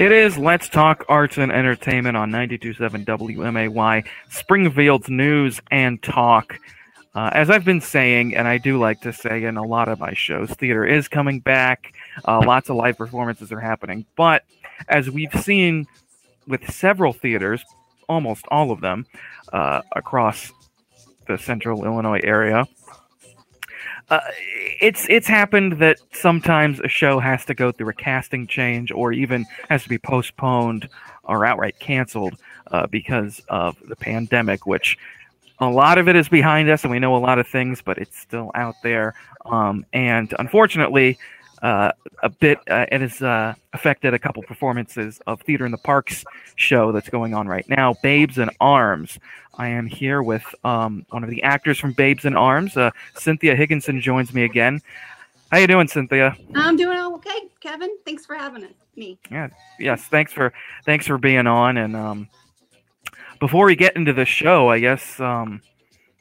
It is Let's Talk Arts and Entertainment on 92.7 WMAY, Springfield's News and Talk. Uh, as I've been saying, and I do like to say in a lot of my shows, theater is coming back. Uh, lots of live performances are happening. But as we've seen with several theaters, almost all of them, uh, across the central Illinois area, uh, it's it's happened that sometimes a show has to go through a casting change or even has to be postponed or outright canceled uh, because of the pandemic, which a lot of it is behind us and we know a lot of things, but it's still out there. Um, and unfortunately, uh, a bit. Uh, it has uh, affected a couple performances of Theater in the Parks show that's going on right now, Babes in Arms. I am here with um, one of the actors from Babes in Arms. Uh, Cynthia Higginson joins me again. How you doing, Cynthia? I'm doing okay, Kevin. Thanks for having me. Yeah. Yes. Thanks for thanks for being on. And um, before we get into the show, I guess um,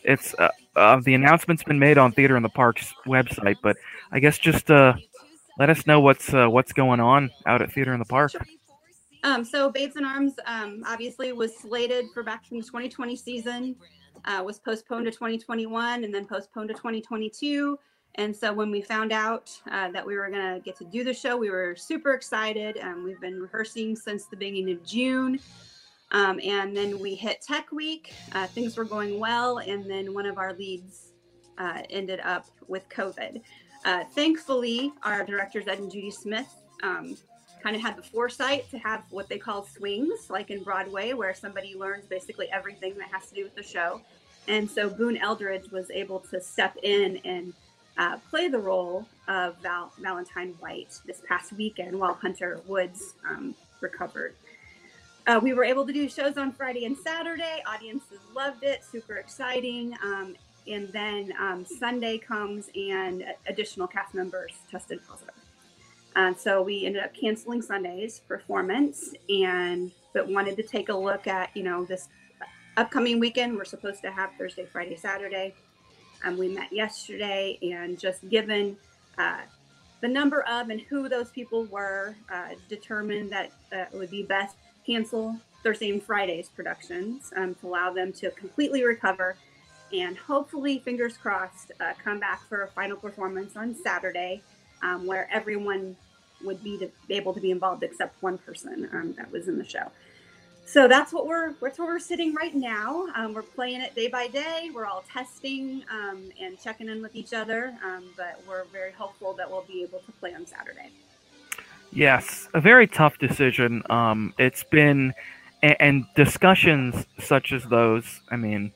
it's uh, uh, the announcement's been made on Theater in the Parks website, but I guess just uh, let us know what's uh, what's going on out at Theater in the Park. Um, so Babes in Arms um, obviously was slated for back in the 2020 season, uh, was postponed to 2021 and then postponed to 2022. And so when we found out uh, that we were going to get to do the show, we were super excited. Um, we've been rehearsing since the beginning of June. Um, and then we hit Tech Week. Uh, things were going well. And then one of our leads uh, ended up with COVID. Uh, thankfully, our directors, Ed and Judy Smith, um, kind of had the foresight to have what they call swings, like in Broadway, where somebody learns basically everything that has to do with the show. And so Boone Eldridge was able to step in and uh, play the role of Val- Valentine White this past weekend while Hunter Woods um, recovered. Uh, we were able to do shows on Friday and Saturday. Audiences loved it, super exciting. Um, and then um, Sunday comes and additional cast members tested positive. And so we ended up canceling Sunday's performance and but wanted to take a look at, you know, this upcoming weekend. We're supposed to have Thursday, Friday, Saturday. Um, we met yesterday and just given uh, the number of and who those people were, uh, determined that uh, it would be best cancel Thursday and Friday's productions um, to allow them to completely recover and hopefully, fingers crossed, uh, come back for a final performance on Saturday, um, where everyone would be, to, be able to be involved except one person um, that was in the show. So that's what we're that's where we're sitting right now. Um, we're playing it day by day. We're all testing um, and checking in with each other, um, but we're very hopeful that we'll be able to play on Saturday. Yes, a very tough decision. Um, it's been and discussions such as those. I mean,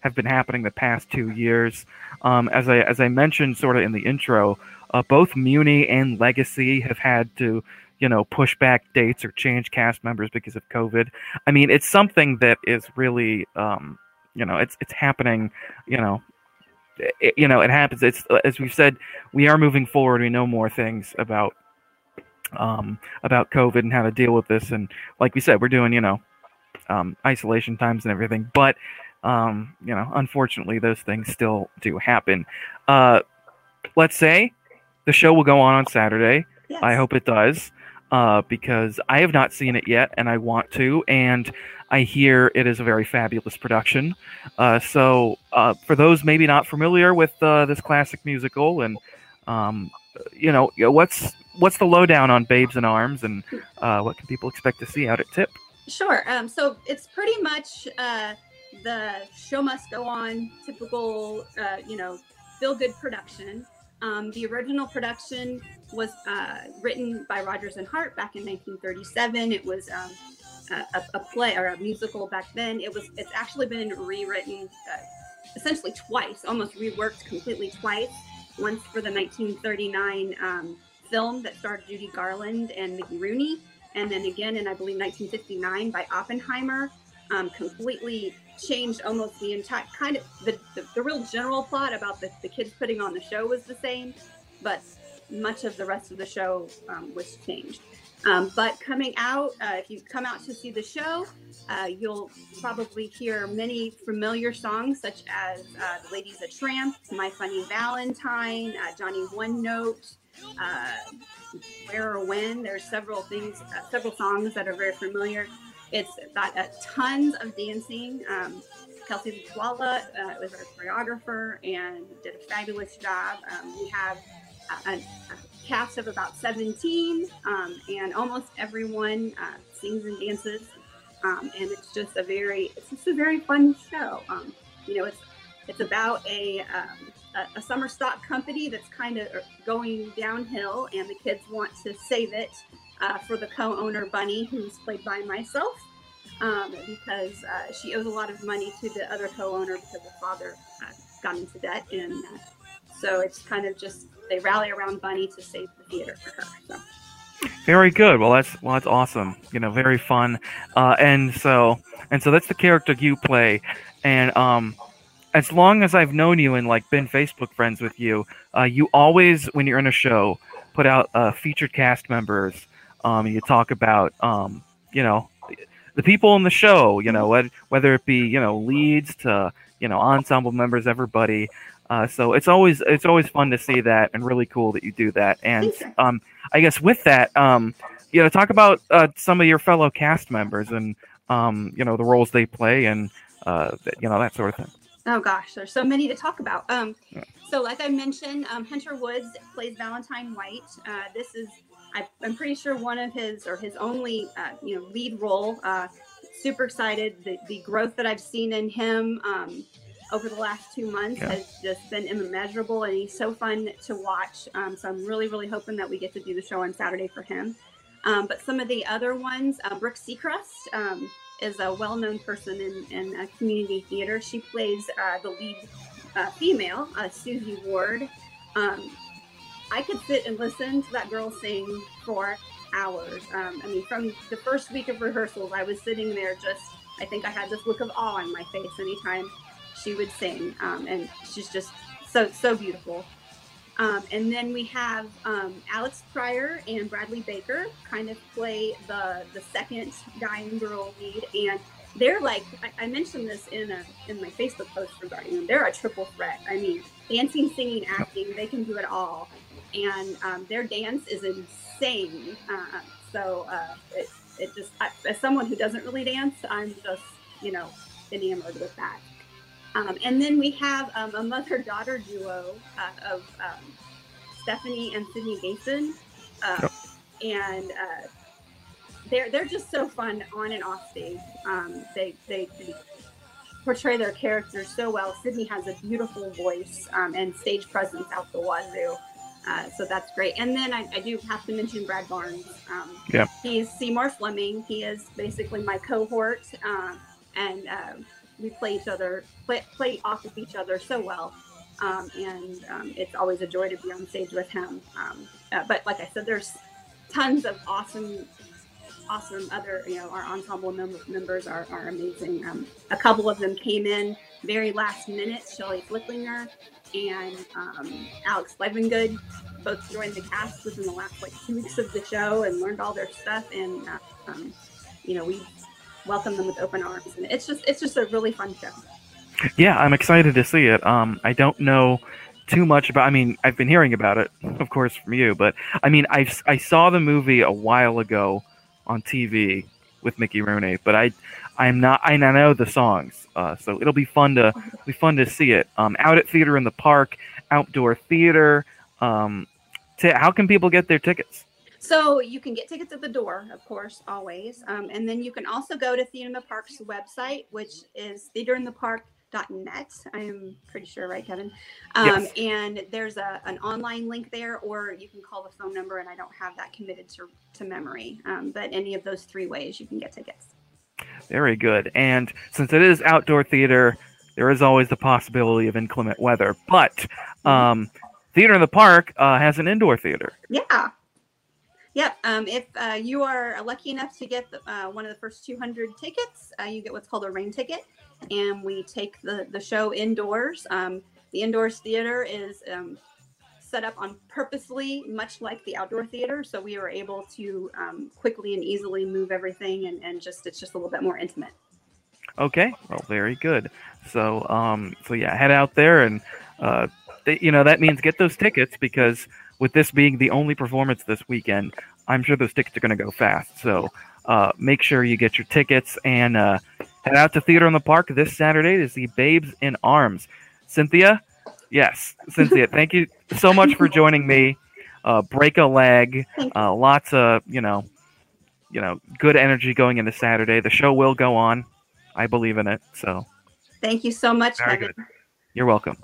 have been happening the past two years. Um, as I as I mentioned, sort of in the intro, uh, both Muni and Legacy have had to, you know, push back dates or change cast members because of COVID. I mean, it's something that is really, um, you know, it's it's happening. You know, it, you know, it happens. It's as we've said, we are moving forward. We know more things about um, about COVID and how to deal with this. And like we said, we're doing, you know, um, isolation times and everything. But um, you know, unfortunately, those things still do happen. Uh, let's say the show will go on on Saturday. Yes. I hope it does, uh, because I have not seen it yet, and I want to. And I hear it is a very fabulous production. Uh, so, uh, for those maybe not familiar with uh, this classic musical, and um, you know, what's what's the lowdown on Babes in Arms, and uh, what can people expect to see out at TIP? Sure. Um, so it's pretty much uh, the show must go on, typical, uh, you know, feel good production. Um, the original production was uh, written by Rodgers and Hart back in 1937. It was um, a, a, play or a musical back then. It was. It's actually been rewritten uh, essentially twice, almost reworked completely twice. Once for the 1939 um, film that starred Judy Garland and Mickey Rooney, and then again in I believe 1959 by Oppenheimer. Um, completely changed almost the entire kind of the, the, the, real general plot about the, the kids putting on the show was the same, but much of the rest of the show um, was changed. Um, but coming out, uh, if you come out to see the show, uh, you'll probably hear many familiar songs such as uh, The Lady's a Tramp, My Funny Valentine, uh, Johnny One Note, uh, Where or When. There's several things, uh, several songs that are very familiar. It's got uh, tons of dancing. Um, Kelsey Swalla uh, was our choreographer and did a fabulous job. Um, we have a, a, cast of about 17, um, and almost everyone uh, sings and dances. Um, and it's just a very, it's just a very fun show. Um, you know, it's it's about a um, a, a summer stock company that's kind of going downhill, and the kids want to save it uh, for the co-owner Bunny, who's played by myself um, because uh, she owes a lot of money to the other co-owner because her father uh, got into debt, and uh, so it's kind of just they rally around Bunny to save the theater for her. So. Very good. Well, that's well, that's awesome. You know, very fun. Uh, and so and so that's the character you play. And um, as long as I've known you and like been Facebook friends with you, uh, you always when you're in a show put out uh, featured cast members. Um, you talk about um, you know the people in the show, you know, whether it be you know leads to you know ensemble members, everybody. Uh, so it's always it's always fun to see that, and really cool that you do that. And um, I guess with that, um, you know, talk about uh, some of your fellow cast members and um, you know the roles they play, and uh, you know that sort of thing. Oh gosh, there's so many to talk about. Um. So like I mentioned, um, Hunter Woods plays Valentine White. Uh, this is I, am pretty sure one of his or his only uh, you know lead role. Uh, super excited. The, the growth that I've seen in him um, over the last two months yeah. has just been immeasurable, and he's so fun to watch. Um, so I'm really really hoping that we get to do the show on Saturday for him. Um, but some of the other ones, uh, Brooke Seacrest um, is a well-known person in, in community theater. She plays uh, the lead uh, female, uh, Susie Ward. Um, I could sit and listen to that girl sing for hours. Um, I mean, from the first week of rehearsals, I was sitting there just, I think I had this look of awe on my face anytime she would sing. Um, and she's just so, so beautiful. Um, and then we have um, Alex Pryor and Bradley Baker kind of play the the second guy and girl lead, and they're like I, I, mentioned this in a in my Facebook post regarding them. They're a triple threat. I mean, dancing, singing, acting, they can do it all and um, their dance is insane. Uh, so uh, it, it just, I, as someone who doesn't really dance, I'm just, you know, enamored with that. Um, and then we have um, a mother-daughter duo uh, of um, Stephanie and Sydney Gason, uh, yep. and uh, they're they're just so fun on and off stage. Um, they, they, they portray their characters so well. Sydney has a beautiful voice um, and stage presence out the wazoo. Uh, so that's great. And then I, I, do have to mention Brad Barnes. Um, yeah. He's Seymour Fleming. He is basically my cohort, uh, and uh, we play each other, play, play off of each other so well. Um, and um, it's always a joy to be on stage with him. Um, uh, but like I said, there's tons of awesome, awesome other, you know, our ensemble mem- members are, are amazing. Um, a couple of them came in very last minute. Shelly Flicklinger and um, Alex Levengood both joined the cast within the last like two weeks of the show and learned all their stuff. And uh, um, you know, we welcome them with open arms, and it's just it's just a really fun show. Yeah, I'm excited to see it. Um, I don't know too much about. I mean, I've been hearing about it, of course, from you, but I mean, I I saw the movie a while ago on TV with Mickey Rooney, but I I'm not. I know the songs, uh, so it'll be fun to be fun to see it. Um, out at theater in the park, outdoor theater. Um, to, how can people get their tickets? So you can get tickets at the door, of course, always, um, and then you can also go to Theater in the Park's website, which is theaterinthepark.net. I'm pretty sure, right, Kevin? Um, yes. And there's a, an online link there, or you can call the phone number, and I don't have that committed to, to memory. Um, but any of those three ways you can get tickets. Very good. And since it is outdoor theater, there is always the possibility of inclement weather. But um, Theater in the Park uh, has an indoor theater. Yeah. Yep. Um, if uh, you are lucky enough to get the, uh, one of the first 200 tickets, uh, you get what's called a rain ticket. And we take the, the show indoors. Um, the indoors theater is um, set up on purposely, much like the outdoor theater. So we were able to um, quickly and easily move everything, and, and just it's just a little bit more intimate. Okay, well, very good. So, um, so yeah, head out there, and uh, you know that means get those tickets because with this being the only performance this weekend, I'm sure those tickets are going to go fast. So uh, make sure you get your tickets and uh, head out to Theater in the Park this Saturday to see Babes in Arms. Cynthia, yes, Cynthia, thank you so much for joining me. Uh, break a leg, uh, lots of you know, you know, good energy going into Saturday. The show will go on. I believe in it. So thank you so much. Very Kevin. good. You're welcome.